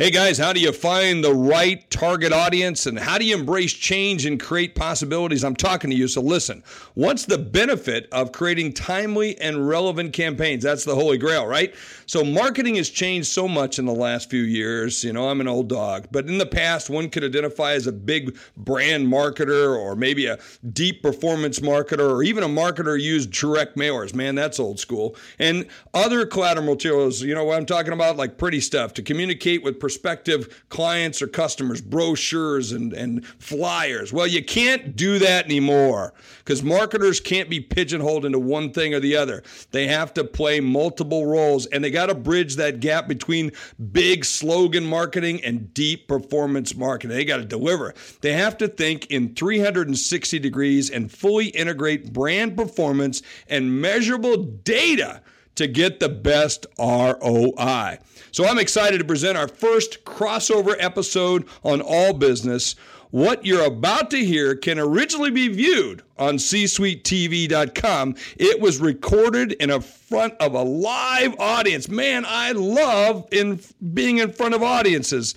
Hey guys, how do you find the right target audience and how do you embrace change and create possibilities? I'm talking to you, so listen. What's the benefit of creating timely and relevant campaigns? That's the holy grail, right? So, marketing has changed so much in the last few years. You know, I'm an old dog, but in the past, one could identify as a big brand marketer or maybe a deep performance marketer or even a marketer used direct mailers. Man, that's old school. And other collateral materials, you know what I'm talking about? Like pretty stuff to communicate with prospective clients or customers, brochures and, and flyers. Well, you can't do that anymore because marketers can't be pigeonholed into one thing or the other. They have to play multiple roles and they got to bridge that gap between big slogan marketing and deep performance marketing. They got to deliver. They have to think in 360 degrees and fully integrate brand performance and measurable data to get the best ROI. So I'm excited to present our first crossover episode on All Business. What you're about to hear can originally be viewed on csuitetv.com. It was recorded in front of a live audience. Man, I love in being in front of audiences.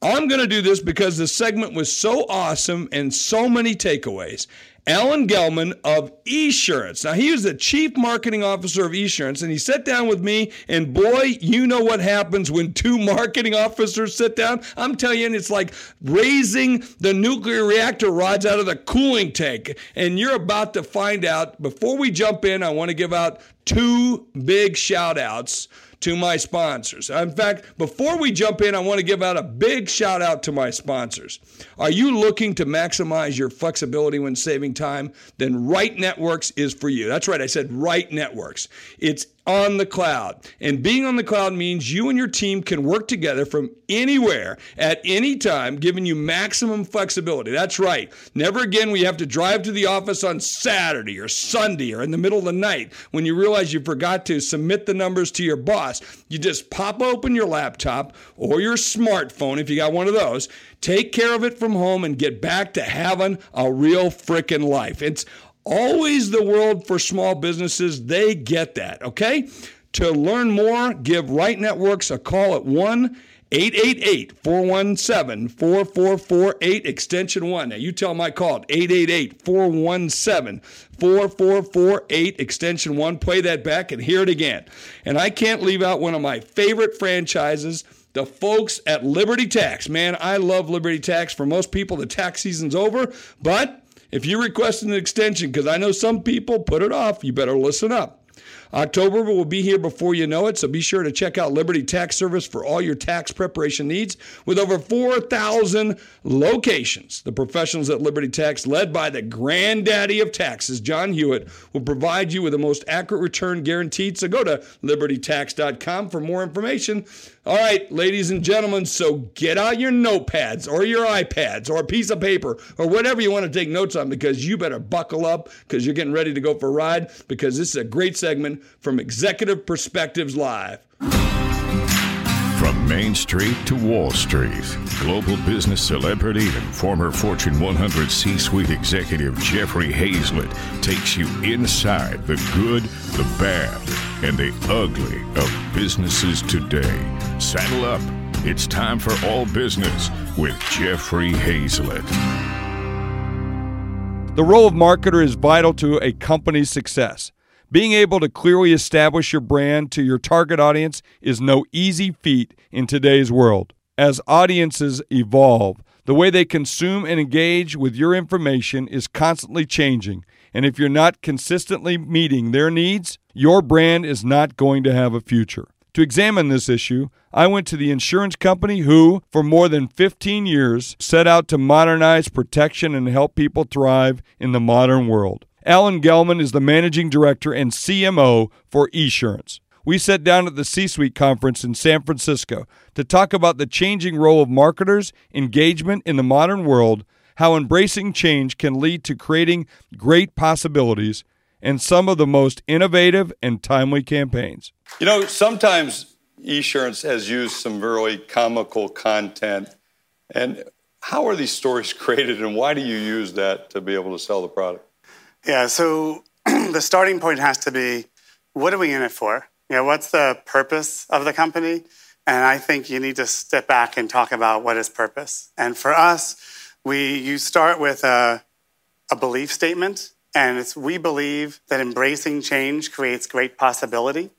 I'm going to do this because the segment was so awesome and so many takeaways. Alan Gellman of Esurance. Now, he was the chief marketing officer of Esurance, and he sat down with me, and boy, you know what happens when two marketing officers sit down. I'm telling you, it's like raising the nuclear reactor rods out of the cooling tank. And you're about to find out. Before we jump in, I want to give out two big shout outs to my sponsors. Uh, in fact, before we jump in, I want to give out a big shout out to my sponsors. Are you looking to maximize your flexibility when saving time? Then Right Networks is for you. That's right, I said Right Networks. It's on the cloud. And being on the cloud means you and your team can work together from anywhere at any time, giving you maximum flexibility. That's right. Never again we have to drive to the office on Saturday or Sunday or in the middle of the night when you realize you forgot to submit the numbers to your boss. You just pop open your laptop or your smartphone if you got one of those, take care of it from home and get back to having a real freaking life. It's always the world for small businesses. They get that, okay? To learn more, give Right Networks a call at 1 888 417 4448, extension 1. Now, you tell I called 888 417 4448, extension 1. Play that back and hear it again. And I can't leave out one of my favorite franchises the folks at Liberty Tax. Man, I love Liberty Tax. For most people, the tax season's over, but if you request an extension, because I know some people put it off, you better listen up. October will be here before you know it, so be sure to check out Liberty Tax Service for all your tax preparation needs. With over 4,000 locations, the professionals at Liberty Tax, led by the granddaddy of taxes, John Hewitt, will provide you with the most accurate return guaranteed. So go to libertytax.com for more information. All right, ladies and gentlemen, so get out your notepads or your iPads or a piece of paper or whatever you want to take notes on because you better buckle up because you're getting ready to go for a ride because this is a great segment from Executive Perspectives Live. From Main Street to Wall Street, global business celebrity and former Fortune 100 C suite executive Jeffrey Hayzlett takes you inside the good, the bad, and the ugly of businesses today. Saddle up. It's time for All Business with Jeffrey Hayzlett. The role of marketer is vital to a company's success. Being able to clearly establish your brand to your target audience is no easy feat in today's world. As audiences evolve, the way they consume and engage with your information is constantly changing. And if you're not consistently meeting their needs, your brand is not going to have a future. To examine this issue, I went to the insurance company who, for more than 15 years, set out to modernize protection and help people thrive in the modern world. Alan Gellman is the managing director and CMO for Esurance. We sat down at the C Suite conference in San Francisco to talk about the changing role of marketers, engagement in the modern world, how embracing change can lead to creating great possibilities, and some of the most innovative and timely campaigns. You know, sometimes Esurance has used some really comical content. And how are these stories created, and why do you use that to be able to sell the product? Yeah, so the starting point has to be what are we in it for? You know, what's the purpose of the company? And I think you need to step back and talk about what is purpose. And for us, we you start with a, a belief statement, and it's we believe that embracing change creates great possibility,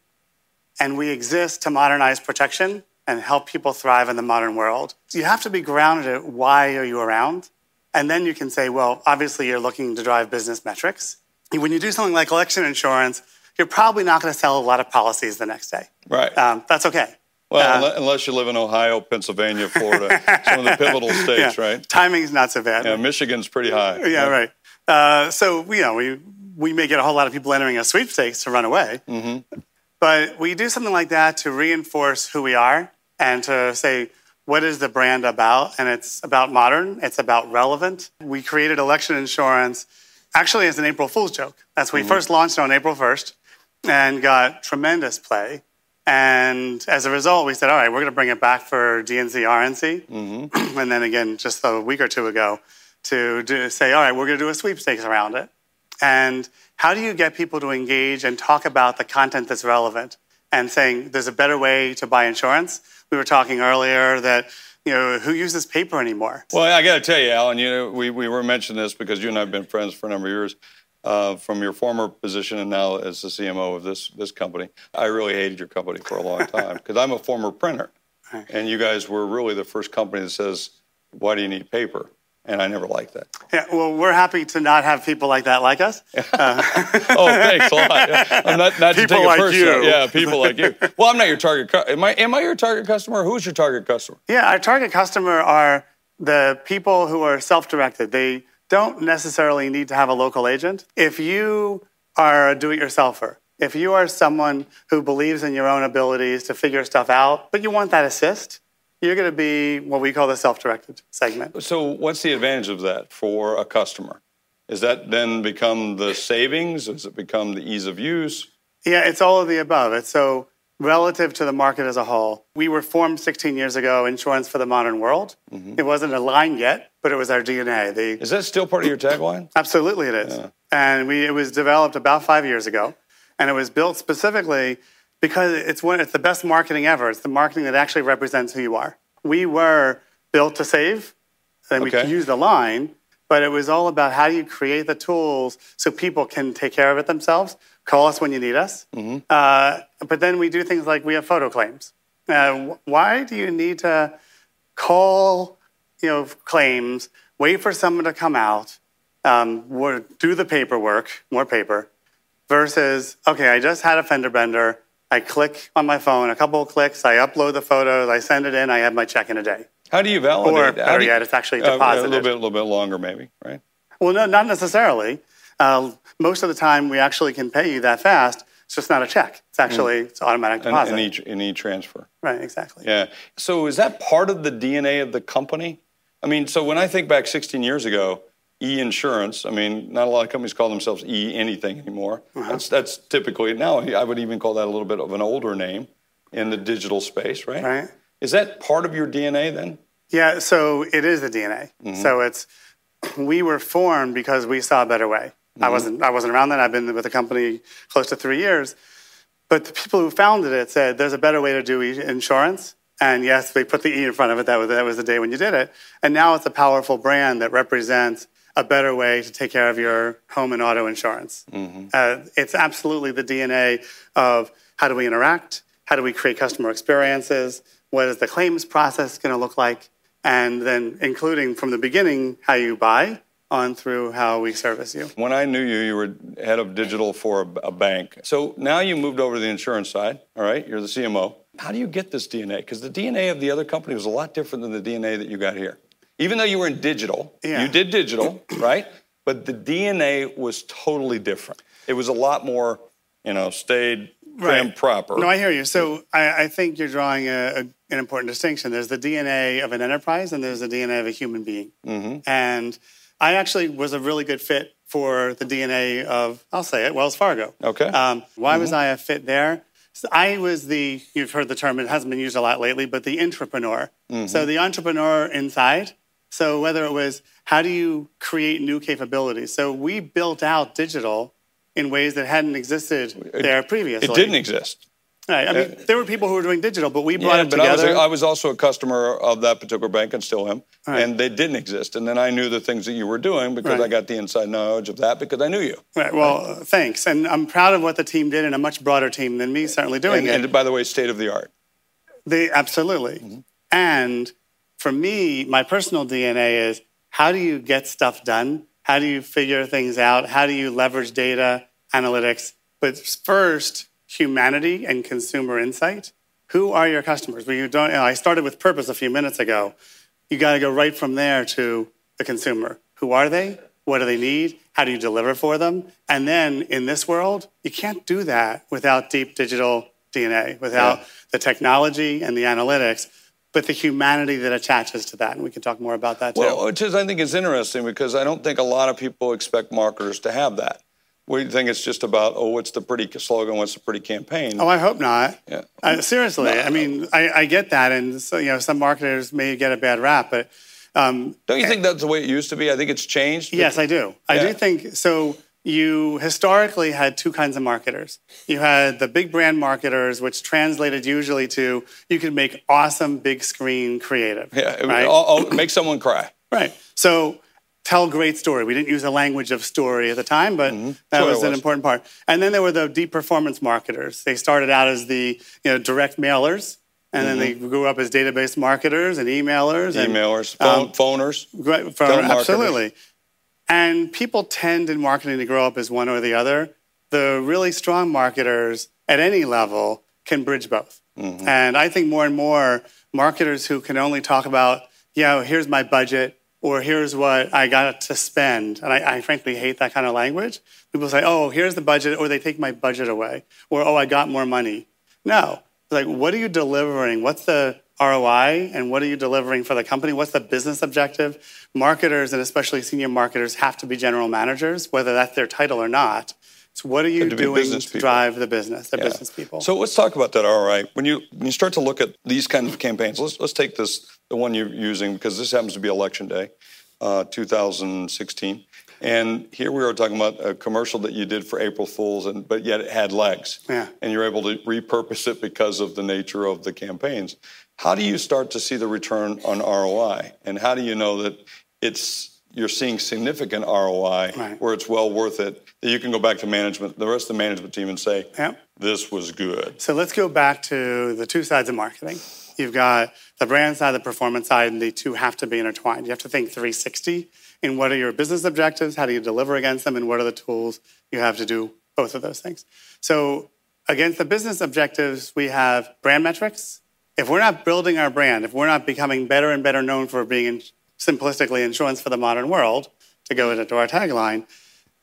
and we exist to modernize protection and help people thrive in the modern world. You have to be grounded at why are you around, and then you can say, well, obviously you're looking to drive business metrics. When you do something like election insurance, you're probably not going to sell a lot of policies the next day. Right. Um, that's okay. Well, uh, unless you live in Ohio, Pennsylvania, Florida, some of the pivotal states, yeah. right? Timing's not so bad. Yeah, Michigan's pretty high. Yeah, right. Uh, so you know, we we may get a whole lot of people entering a sweepstakes to run away, mm-hmm. but we do something like that to reinforce who we are and to say what is the brand about, and it's about modern, it's about relevant. We created election insurance actually as an April Fool's joke. That's we mm-hmm. first launched on April first and got tremendous play. And as a result, we said, all right, we're going to bring it back for DNC RNC. Mm-hmm. and then again, just a week or two ago, to do, say, all right, we're going to do a sweepstakes around it. And how do you get people to engage and talk about the content that's relevant and saying there's a better way to buy insurance? We were talking earlier that you know, who uses paper anymore? Well, I got to tell you, Alan, you know, we, we were mentioning this because you and I have been friends for a number of years uh, from your former position and now as the CMO of this this company. I really hated your company for a long time because I'm a former printer, and you guys were really the first company that says, "Why do you need paper?" And I never liked that. Yeah, well, we're happy to not have people like that like us. Uh, oh, thanks a lot. I'm not, not people to take like personal. you. Yeah, people like you. Well, I'm not your target. Am I? Am I your target customer? Who's your target customer? Yeah, our target customer are the people who are self-directed. They don't necessarily need to have a local agent. If you are a do it yourselfer, if you are someone who believes in your own abilities to figure stuff out, but you want that assist, you're going to be what we call the self directed segment. So, what's the advantage of that for a customer? Is that then become the savings? Does it become the ease of use? Yeah, it's all of the above. It's so relative to the market as a whole. We were formed 16 years ago, Insurance for the Modern World. Mm-hmm. It wasn't a line yet, but it was our DNA. The, is that still part of your tagline? Absolutely, it is. Yeah. And we, it was developed about five years ago, and it was built specifically because it's, one, it's the best marketing ever. It's the marketing that actually represents who you are. We were built to save, and okay. we used the line, but it was all about how do you create the tools so people can take care of it themselves Call us when you need us. Mm-hmm. Uh, but then we do things like we have photo claims. Uh, why do you need to call, you know, claims, wait for someone to come out, um, do the paperwork, more paper, versus okay, I just had a fender bender. I click on my phone, a couple of clicks, I upload the photos, I send it in, I have my check in a day. How do you validate? Or better you, yet, it's actually deposited. Uh, a little bit, a little bit longer, maybe, right? Well, no, not necessarily. Uh, most of the time, we actually can pay you that fast. It's just not a check. It's actually mm. it's automatic deposit. An, an, e, an e-transfer. Right, exactly. Yeah. So is that part of the DNA of the company? I mean, so when I think back 16 years ago, e-insurance. I mean, not a lot of companies call themselves e-anything anymore. Uh-huh. That's that's typically now. I would even call that a little bit of an older name in the digital space, right? Right. Is that part of your DNA then? Yeah. So it is the DNA. Mm-hmm. So it's we were formed because we saw a better way. Mm-hmm. I wasn't I wasn't around then. I've been with the company close to three years. But the people who founded it said there's a better way to do insurance. And yes, they put the E in front of it. That was that was the day when you did it. And now it's a powerful brand that represents a better way to take care of your home and auto insurance. Mm-hmm. Uh, it's absolutely the DNA of how do we interact, how do we create customer experiences, what is the claims process going to look like, and then including from the beginning how you buy on through how we service you. When I knew you, you were head of digital for a, a, bank. So now you moved over to the insurance side, all right? You're the CMO. How do you get this DNA? Because the DNA of the other company was a lot different than the DNA that you got here. Even though you were in digital, yeah. you did digital, right? But the DNA was totally different. It was a lot more, you know, stayed right. proper. No, I hear you. So I, I think you're drawing a, a, an important distinction. There's the DNA of an enterprise, and there's the DNA of a human being. Mm-hmm. And I actually was a really good fit for the DNA of, I'll say it, Wells Fargo. Okay. Um, why mm-hmm. was I a fit there? So I was the, you've heard the term, it hasn't been used a lot lately, but the entrepreneur. Mm-hmm. So the entrepreneur inside. So whether it was how do you create new capabilities? So we built out digital in ways that hadn't existed there previously. It didn't exist. Right. I mean, there were people who were doing digital, but we brought Yeah, it but I was, a, I was also a customer of that particular bank and still am, Right. and they didn't exist. And then I knew the things that you were doing because Right. I got the inside knowledge of that because I knew you. right. Well, uh, thanks, and I'm proud of what the team did, and a much broader team than me certainly doing And, it. and by the way, state of the art. They absolutely. Mm-hmm. And for me, my personal DNA is how do you get stuff done? How do you figure things out? How do you leverage data analytics? But first, humanity and consumer insight. Who are your customers? Well, you don't. You know, I started with purpose a few minutes ago. You got to go right from there to the consumer. Who are they? What do they need? How do you deliver for them? And then in this world, you can't do that without deep digital DNA, without Yeah. the technology and the analytics, but the humanity that attaches to that. And we can talk more about that too. Well, which is I think is interesting because I don't think a lot of people expect marketers to have that. We think it's just about oh, what's the pretty slogan, what's the pretty campaign. Oh, I hope not. Yeah. Uh, seriously, I mean, I, I get that, and so, you know, some marketers may get a bad rap, but um, don't you think that's the way it used to be? I think it's changed. yes, I do. I Yeah. do think so. You historically had two kinds of marketers. You had the big brand marketers, which translated usually to you could make awesome big screen creative. Yeah, right? I'll, I'll make someone cry. Right. So tell great story. We didn't use the language of story at the time, but that Mm-hmm. Sure was it an important part. And then there were the deep performance marketers. They started out as the you know direct mailers, and then they grew up as database marketers and emailers. And, Mm-hmm. Emailers, phone, um, phoners. Telemarketers. absolutely. And people tend in marketing to grow up as one or the other. The really strong marketers at any level can bridge both. Mm-hmm. And I think more and more marketers who can only talk about, yeah, here's my budget or here's what I got to spend. And I, I frankly hate that kind of language. People say, oh, here's the budget, or they take my budget away, or oh, I got more money. No. It's like, what are you delivering? What's the ROI and what are you delivering for the company? What's the business objective? Marketers and especially senior marketers have to be general managers, whether that's their title or not. So what are you to doing to people. drive the business, the Yeah. business people? So let's talk about that. All right, when you when you start to look at these kinds of campaigns, let's let's take this the one you're using because this happens to be election day, uh, 2016, and here we are talking about a commercial that you did for April Fools, and but yet it had legs, Yeah. and you're able to repurpose it because of the nature of the campaigns. How do you start to see the return on ROI, and how do you know that it's you're seeing significant ROI Right. where it's well worth it that you can go back to management, the rest of the management team, and say, Yep. this was good. So let's go back to the two sides of marketing. You've got the brand side, the performance side, and the two have to be intertwined. You have to think 360 in what are your business objectives, how do you deliver against them, and what are the tools you have to do both of those things. So against the business objectives, we have brand metrics. If we're not building our brand, if we're not becoming better and better known for being in, simplistically insurance for the modern world, to go into our tagline,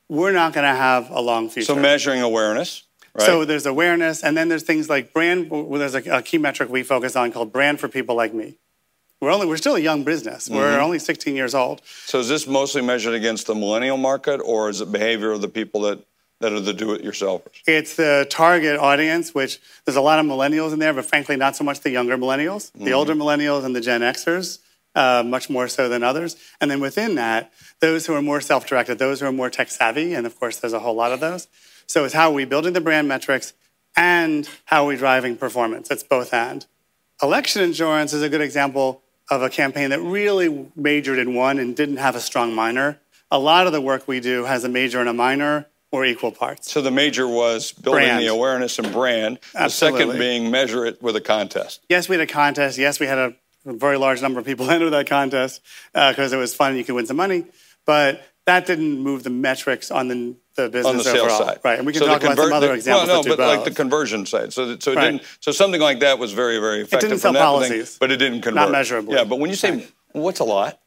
we're not going to have a long future. So measuring awareness, right? So there's awareness, and then there's things like brand. Well, there's a, a key metric we focus on called brand for people like me. We're only we're still a young business. We're Mm-hmm. only 16 years old. So is this mostly measured against the millennial market, or is it behavior of the people that, that are the do-it-yourselfers? It's the target audience, which there's a lot of millennials in there, but frankly, not so much the younger millennials. The older millennials and the Gen Xers, uh, much more so than others. And then within that, those who are more self-directed, those who are more tech savvy, and of course, there's a whole lot of those. So it's how are we building the brand metrics and how are we driving performance? It's both and. Election insurance is a good example of a campaign that really majored in one and didn't have a strong minor. A lot of the work we do has a major and a minor or equal parts. So the major was building Brand. the awareness and brand. Absolutely. The second being measure it with a contest. Yes, we had a contest. Yes, we had a very large number of people enter that contest uh, because it was fun and you could win some money. But that didn't move the metrics on the, the business on the sales overall. side, Right, and we can So talk about some other the- examples Well, no, but like the conversion side. So, that- so it Right. didn't. So something like that was very, very effective. It didn't sell that thing, policies. but it didn't convert. Not measurably. Yeah, but when you say what's a lot,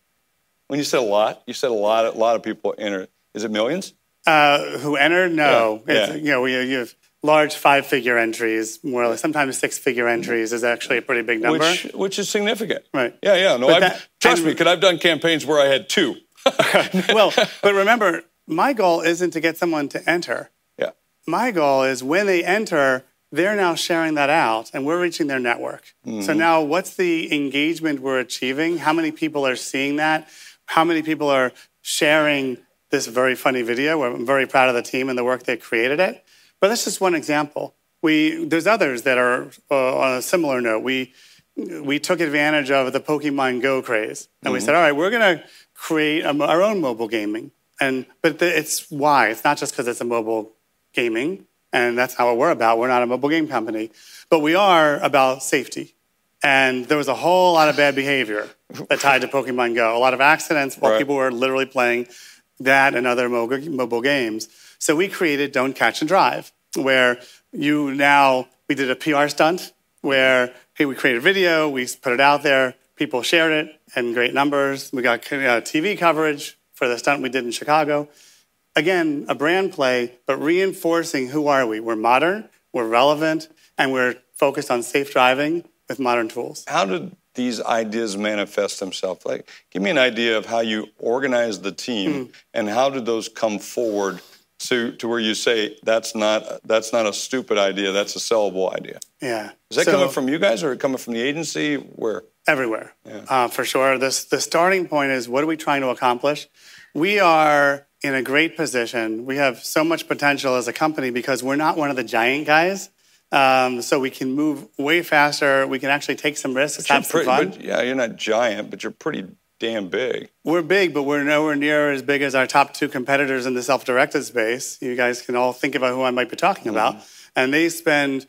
when you said a lot, you said a lot. A lot of people enter. Is it millions? Uh, who entered? No. Yeah, It's. You know, we, you have large five-figure entries, more like sometimes six-figure entries is actually a pretty big number. Which which is significant. Right. Yeah, yeah. No, I've, that- trust and- me, because I've done campaigns where I had two. well, but remember, my goal isn't to get someone to enter. Yeah. My goal is when they enter, they're now sharing that out and we're reaching their network. So now what's the engagement we're achieving? How many people are seeing that? How many people are sharing this very funny video? I'm very proud of the team and the work they created it. But that's just one example. we there's others that are uh, on a similar note. We we took advantage of the Pokemon Go craze, and we said, all right, we're going to create a, our own mobile gaming. And but the, it's why it's not just because it's a mobile gaming, and that's not what we're about. We're not a mobile game company, but we are about safety. And there was a whole lot of bad behavior that tied to Pokemon Go. A lot of accidents while Right. people were literally playing that and other mobile, games. So we created Don't Catch and Drive, where you now, we did a PR stunt where, hey, we created a video, we put it out there, people shared it in great numbers. We got uh, TV coverage for the stunt we did in Chicago. Again, a brand play, but reinforcing who are we? We're modern, we're relevant, and we're focused on safe driving with modern tools. How did these ideas manifest themselves? Like, give me an idea of how you organize the team, Hmm. and how did those come forward to to where you say that's not that's not a stupid idea, that's a sellable idea. Yeah. Is that So- coming from you guys, or coming from the agency? Where? everywhere uh, for sure this, the starting point is what are we trying to accomplish we are in a great position we have so much potential as a company because we're not one of the giant guys um, so we can move way faster. We can actually take some risks. Have some fun. yeah, you're not giant, but you're pretty damn big. we're big but we're nowhere near as big as our top two competitors in the self-directed space. You guys can all think about who i might be talking about. And they spend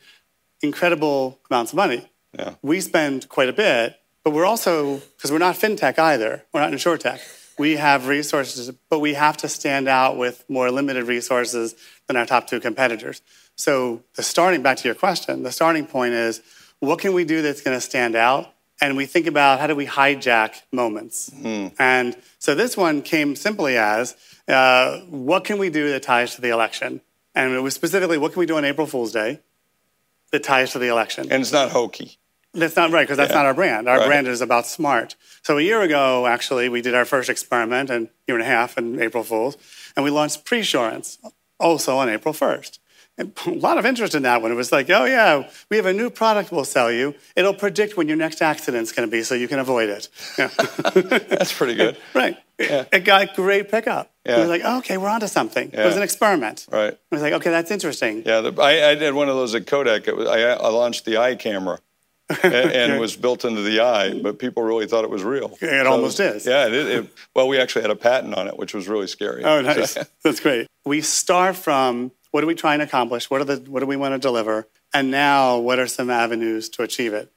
incredible amounts of money. Yeah. we spend quite a bit, but we're also, because we're not fintech either, we're not insurtech. We have resources, but we have to stand out with more limited resources than our top two competitors. So the starting, back to your question, the starting point is what can we do that's going to stand out? And we think about how do we hijack moments? And so this one came simply as uh, what can we do that ties to the election? And it was specifically what can we do on April Fool's Day that ties to the election? And it's not hokey. That's not right because that's not our brand. Our Right. brand is about smart. So a year ago, actually, we did our first experiment, and year and a half in April Fools, and we launched Presurance also on April 1st. And a lot of interest in that one. It was like, oh yeah, we have a new product we'll sell you. It'll predict when your next accident's going to be, so you can avoid it. Yeah. That's pretty good. right. It, it got great pickup. It Yeah. was like, oh, okay, we're onto something. It was an experiment. Right. It was like, okay, that's interesting. Yeah, the, I, I did one of those at Kodak. It was, I, I launched the eye camera, and, was built into the eye, but people really thought it was real. It almost is. Yeah, it, it, well, we actually had a patent on it, which was really scary. Oh, nice. That's great. We start from what are we trying to accomplish? What are the what do we want to deliver? And now what are some avenues to achieve it?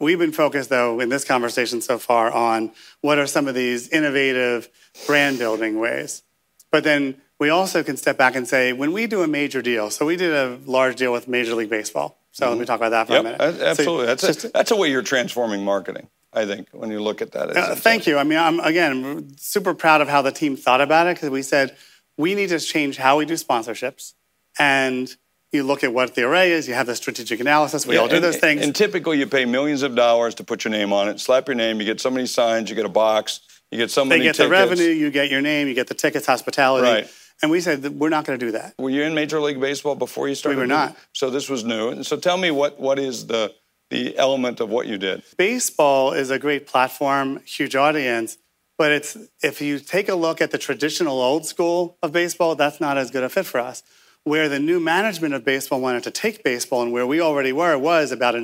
We've been focused though in this conversation so far on what are some of these innovative brand building ways. But then we also can step back and say when we do a major deal, so we did a large deal with Major League Baseball. So let me talk about that for Yep, a minute. a- So absolutely. That's just- a, that's a way you're transforming marketing. I think when you look at that. Uh, thank you. I mean, I'm again super proud of how the team thought about it because we said we need to change how we do sponsorships, and you look at what the array is. You have the strategic analysis. We Yeah, all do and- those things. And typically, you pay millions of dollars to put your name on it, slap your name, you get so many signs, you get a box, you get so many. they get the revenue. You get your name. You get the tickets, hospitality. Right. And we said that we're not going to do that. Were you in Major League Baseball before you started? We were not. So this was new. And so tell me what what is the the element of what you did? baseball is a great platform, huge audience, but it's if you take a look at the traditional old school of baseball, that's not as good a fit for us. Where the new management of baseball wanted to take baseball and where we already were was about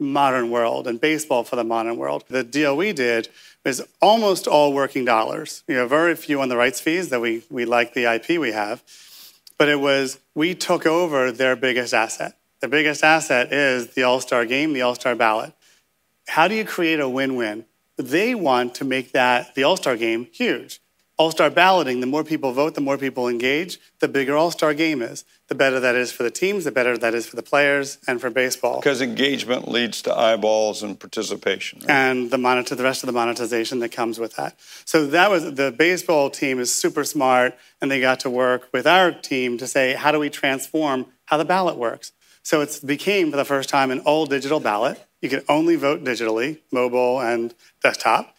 modern world and baseball for the modern world. The deal we did was almost all working dollars. You know, very few on the rights fees that we we like the IP we have but it was we took over their biggest asset. The biggest asset is the All Star game, the All Star ballot. How do you create a win win? They want to make that, the All Star game, huge. All Star balloting, the more people vote, the more people engage, the bigger All Star game is. The better that is for the teams, the better that is for the players and for baseball. Because engagement leads to eyeballs and participation. right? and the monitor, the rest of the monetization that comes with that. So that was the baseball team is super smart, and they got to work with our team to say, how do we transform how the ballot works? So it became for the first time an all digital ballot. You can only vote digitally, mobile and desktop.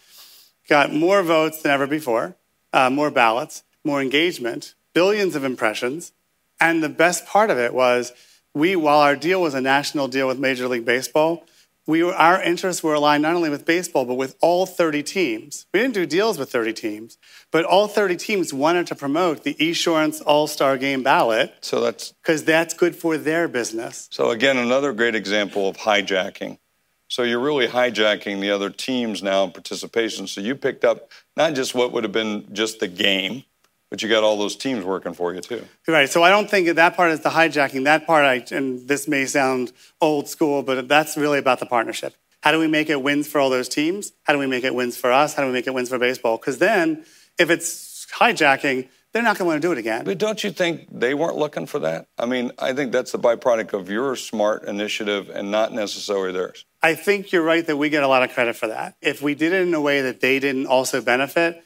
Got more votes than ever before, uh, more ballots, more engagement, billions of impressions. And the best part of it was we, while our deal was a national deal with Major League Baseball, we were, our interests were aligned not only with baseball, but with all 30 teams. We didn't do deals with 30 teams, but all 30 teams wanted to promote the Esurance All Star Game ballot So that's because that's good for their business. so again another great example of hijacking. So you're really hijacking the other teams now in participation. So you picked up not just what would have been just the game, but you got all those teams working for you too. Right. So I don't think that, part is the hijacking. That part, I, and this may sound old school, but that's really about the partnership. How do we make it wins for all those teams? How do we make it wins for us? How do we make it wins for baseball? Because then, if it's hijacking, they're not going to want to do it again. But don't you think they weren't looking for that? I mean, I think that's the byproduct of your smart initiative and not necessarily theirs. I think you're right that we get a lot of credit for that. If we did it in a way that they didn't also benefit,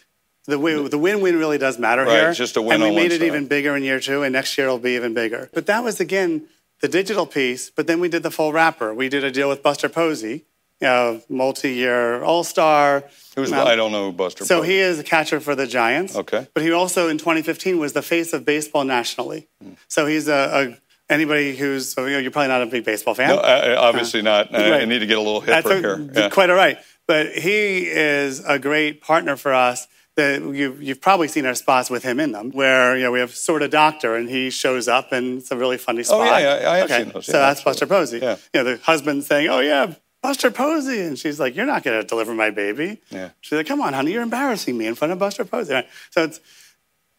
the win, the win-win really does matter Right, here. just a win And we made it side. even bigger in year two, and next year it'll be even bigger. But that was again the digital piece. But then we did the full wrapper. We did a deal with Buster Posey, know, multi-year All-Star. Who's Um, I don't know who Buster. So he is a catcher for the Giants. Okay. But he also in 2015 was the face of baseball nationally. Hmm. So he's a, a anybody who's so, you know, you're probably not a big baseball fan. No, I, obviously not. I, I need to get a little That's hipper a- here. Yeah. quite all right. But he is a great partner for us. That you've, you've probably seen our spots with him in them, where you know we have sort of doctor, and he shows up, and it's a really funny spot. Oh, yeah, yeah, I have okay. seen those. So Yeah, that's Buster Posey. Yeah. You know, the husband saying, "Oh yeah, Buster Posey," and she's like, "You're not going to deliver my baby." Yeah. She's like, "Come on, honey, you're embarrassing me in front of Buster Posey." So it's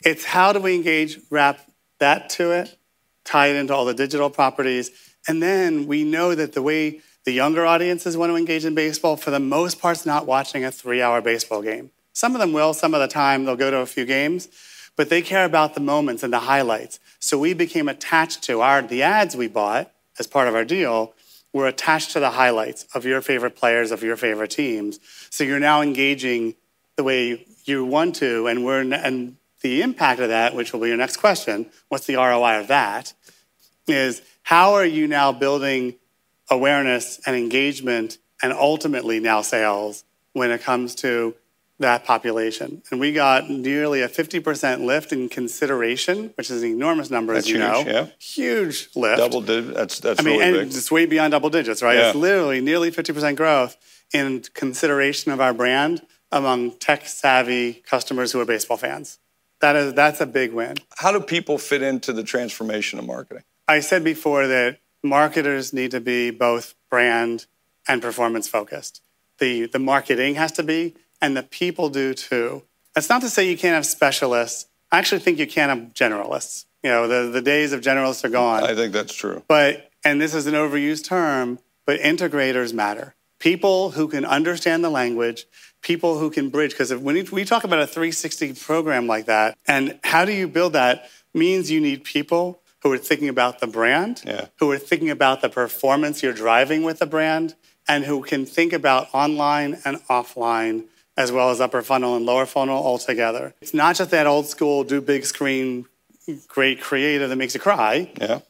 it's how do we engage, wrap that to it, tie it into all the digital properties, and then we know that the way the younger audiences want to engage in baseball, for the most part, is not watching a three-hour baseball game. Some of them will. Some of the time, they'll go to a few games, but they care about the moments and the highlights. So we became attached to our the ads we bought as part of our deal were attached to the highlights of your favorite players of your favorite teams. So you're now engaging the way you want to, and we're and the impact of that, which will be your next question, what's the ROI of that? Is how are you now building awareness and engagement and ultimately now sales when it comes to that population? And we got nearly a 50% lift in consideration, which is an enormous number, That's as you huge, know. yeah. Huge lift. Double digit. That's that's I mean, really and big. it's way beyond double digits, right? Yeah. It's literally nearly 50% growth in consideration of our brand among tech savvy customers who are baseball fans. That is, that's a big win. How do people fit into the transformation of marketing? I said before that marketers need to be both brand and performance focused. The, the marketing has to be, and the people do too. That's not to say you can't have specialists. I actually think you can have generalists. You know, the, the days of generalists are gone. I think that's true. But, and this is an overused term, but integrators matter. People who can understand the language, people who can bridge. Because when we talk about a 360 program like that, and how do you build that, means you need people who are thinking about the brand, Yeah. who are thinking about the performance you're driving with the brand, and who can think about online and offline, as well as upper funnel and lower funnel altogether. It's not just that old school, do big screen, great creative that makes you cry Yeah.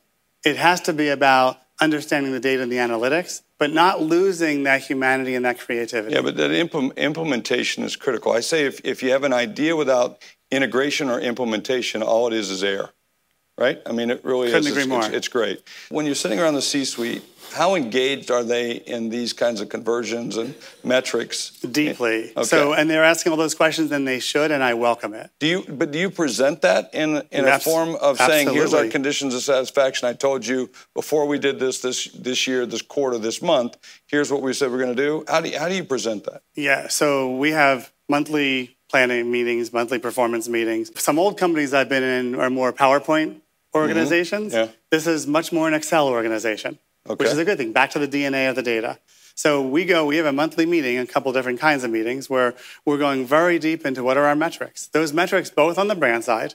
it has to be about understanding the data and the analytics, but not losing that humanity and that creativity. Yeah, but that implem- implementation is critical. I say if, if you have an idea without integration or implementation, all it is is air, right? I mean, it really Couldn't is. agree it's, more. It's, it's great. When you're sitting around the C-suite, how engaged are they in these kinds of conversions and metrics? Deeply. Okay. So, and they're asking all those questions, and they should, and I welcome it. Do you? But do you present that in in a form of saying, "Here's our conditions of satisfaction"? I told you before we did this this this year, this quarter, this month. Here's what we said we're going to do. How do you, how do you present that? Yeah. So we have monthly planning meetings, monthly performance meetings. Some old companies I've been in are more PowerPoint organizations. Mm-hmm. Yeah. This is much more an Excel organization, Okay. which is a good thing. Back to the DNA of the data. So we go, we have a monthly meeting, a couple different kinds of meetings where we're going very deep into what are our metrics. Those metrics, both on the brand side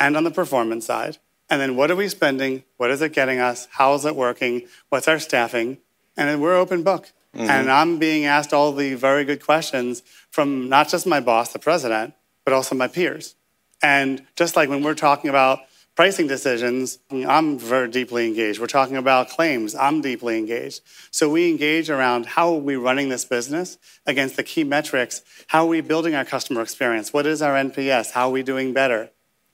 and on the performance side. And then what are we spending? What is it getting us? How is it working? What's our staffing? And then we're open book. Mm-hmm. And I'm being asked all the very good questions from not just my boss, the president, but also my peers. And just like when we're talking about pricing decisions, I'm very deeply engaged. We're talking about claims, I'm deeply engaged. So we engage around how are we running this business against the key metrics? How are we building our customer experience? What is our NPS? How are we doing better?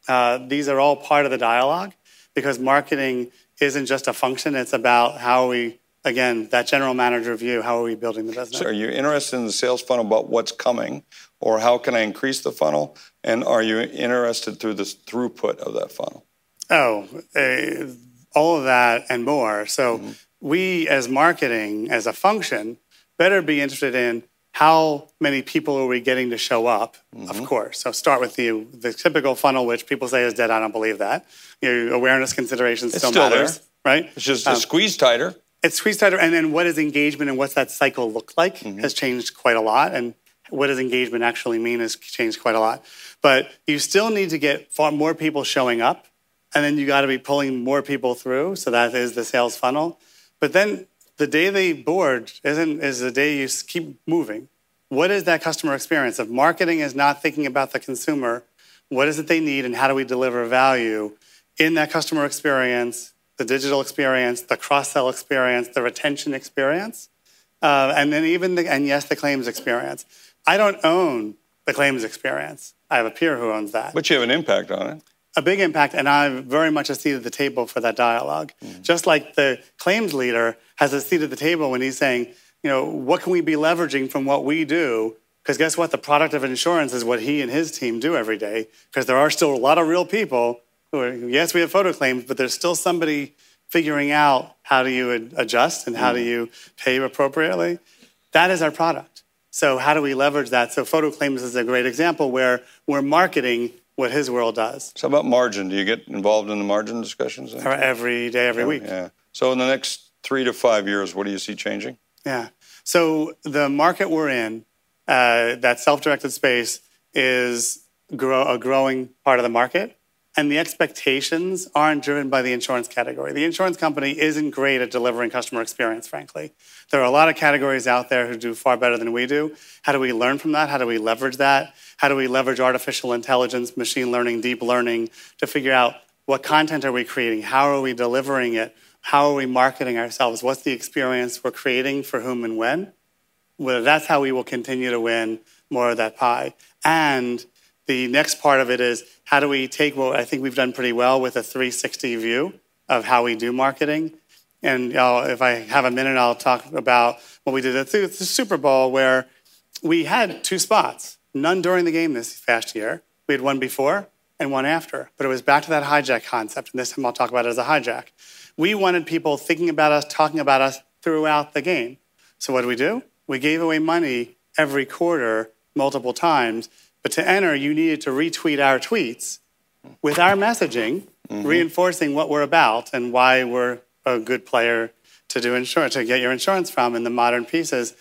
Uh, these are all part of the dialogue because marketing isn't just a function, it's about how we again, that general manager view. How are we building the business? So are you interested in the sales funnel about what's coming, or how can I increase the funnel? And are you interested through this throughput of that funnel? Oh, uh, all of that and more. So mm-hmm. we, as marketing, as a function, better be interested in how many people are we getting to show up? Mm-hmm. Of course. So start with the the typical funnel, which people say is dead. I don't believe that. Your awareness considerations still, still matters, there. right? It's just um, squeezed tighter. It's squeezed tighter, and then what is engagement and what's that cycle look like mm-hmm. has changed quite a lot, and what does engagement actually mean has changed quite a lot. But you still need to get far more people showing up, and then you got to be pulling more people through. So that is the sales funnel. But then the day they board isn't is the day you keep moving. What is that customer experience? If marketing is not thinking about the consumer, what is it they need, and how do we deliver value in that customer experience? the digital experience, the cross sell experience, the retention experience, uh, and then even the, and yes, the claims experience. I don't own the claims experience. I have a peer who owns that. But you have an impact on it. A big impact, and I'm very much a seat at the table for that dialogue. Mm. Just like the claims leader has a seat at the table when he's saying, you know, what can we be leveraging from what we do? Because guess what? The product of insurance is what he and his team do every day. Because there are still a lot of real people who are, yes, we have photo claims, but there's still somebody figuring out how do you adjust and how do mm. you pay appropriately. That is our product. So how do we leverage that? So photo claims is a great example where we're marketing what his world does. So about margin, do you get involved in the margin discussions? Every day, every week. Yeah. So in the next three to five years, what do you see changing? Yeah. So the market we're in, uh, that self-directed space, is grow, a growing part of the market and the expectations aren't driven by the insurance category. The insurance company isn't great at delivering customer experience, frankly. There are a lot of categories out there who do far better than we do. How do we learn from that? How do we leverage that? How do we leverage artificial intelligence, machine learning, deep learning to figure out what content are we creating? How are we delivering it? How are we marketing ourselves? What's the experience we're creating for whom and when? Well, that's how we will continue to win more of that pie. And the next part of it is how do we take what I think we've done pretty well with a 360 view of how we do marketing. And if I have a minute, I'll talk about what we did at the Super Bowl, where we had two spots, none during the game this past year. We had one before and one after, but it was back to that hijack concept. And this time I'll talk about it as a hijack. We wanted people thinking about us, talking about us throughout the game. So what did we do? We gave away money every quarter multiple times but to enter, you needed to retweet our tweets with our messaging, mm-hmm. reinforcing what we're about and why we're a good player to do insurance, to get your insurance from in the modern pieces.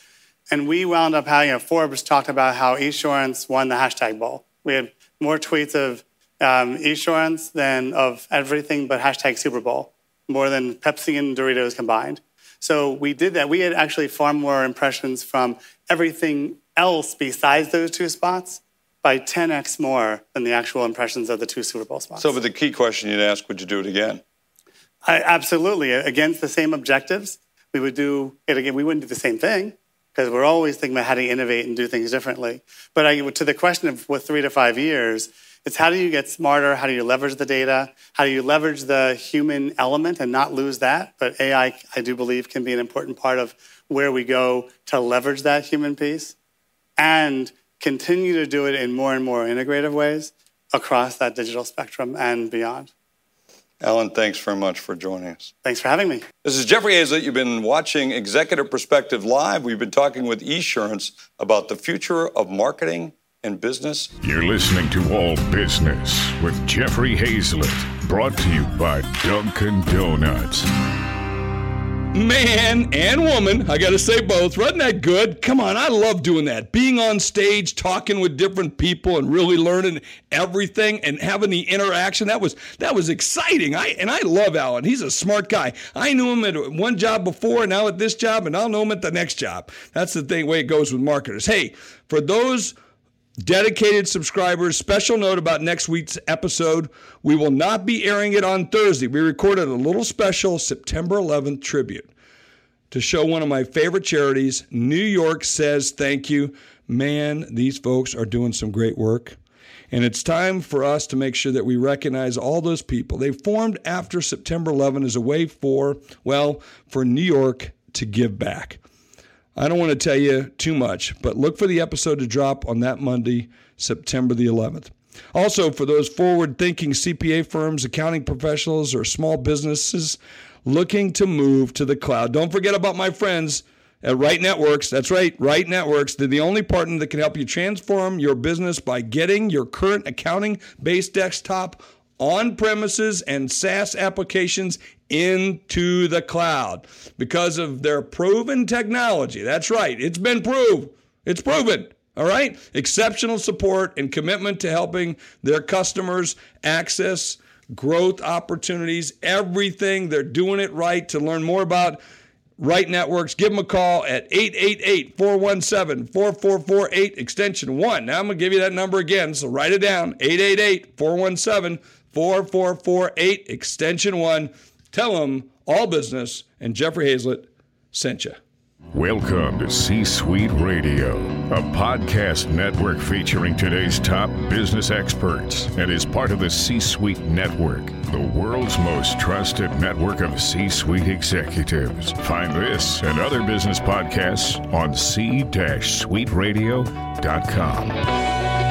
And we wound up having, you know, Forbes talked about how Esurance won the hashtag bowl. We had more tweets of um, Esurance than of everything but hashtag Super Bowl, more than Pepsi and Doritos combined. So we did that. We had actually far more impressions from everything else besides those two spots by 10x more than the actual impressions of the two Super Bowl spots. So, but the key question you'd ask, would you do it again? I, absolutely. Against the same objectives, we would do it again. We wouldn't do the same thing because we're always thinking about how to innovate and do things differently. But I, to the question of what three to five years, it's how do you get smarter? How do you leverage the data? How do you leverage the human element and not lose that? But AI, I do believe, can be an important part of where we go to leverage that human piece. And continue to do it in more and more integrative ways across that digital spectrum and beyond. Alan, thanks very much for joining us. Thanks for having me. This is Jeffrey Hayzlett. You've been watching Executive Perspective Live. We've been talking with Esurance about the future of marketing and business. You're listening to All Business with Jeffrey Hayzlett, brought to you by Dunkin' Donuts man and woman. I got to say both. Wasn't that good? Come on, I love doing that. Being on stage, talking with different people, and really learning everything and having the interaction. That was that was exciting. I and I love Alan. He's a smart guy. I knew him at one job before, now at this job, and I'll know him at the next job. That's the thing way it goes with marketers. Hey, for those Dedicated subscribers, special note about next week's episode. We will not be airing it on Thursday. We recorded a little special September 11th tribute to show one of my favorite charities. New York says thank you. Man, these folks are doing some great work. And it's time for us to make sure that we recognize all those people. They formed after September 11 as a way for, well, for New York to give back. I don't want to tell you too much, but look for the episode to drop on that Monday, September the 11th. Also, for those forward thinking CPA firms, accounting professionals, or small businesses looking to move to the cloud, don't forget about my friends at Right Networks. That's right, Right Networks. They're the only partner that can help you transform your business by getting your current accounting based desktop on premises and SaaS applications into the cloud because of their proven technology. That's right, it's been proved. It's proven. All right? Exceptional support and commitment to helping their customers access growth opportunities, everything. They're doing it right. To learn more about Right Networks, give them a call at 888 417 4448, extension 1. Now I'm going to give you that number again, so write it down 888 417 4448, extension 1. Tell them all business and Jeffrey Hayzlett sent you. Welcome to C Suite Radio, a podcast network featuring today's top business experts and is part of the C Suite Network, the world's most trusted network of C Suite executives. Find this and other business podcasts on c-suiteradio.com.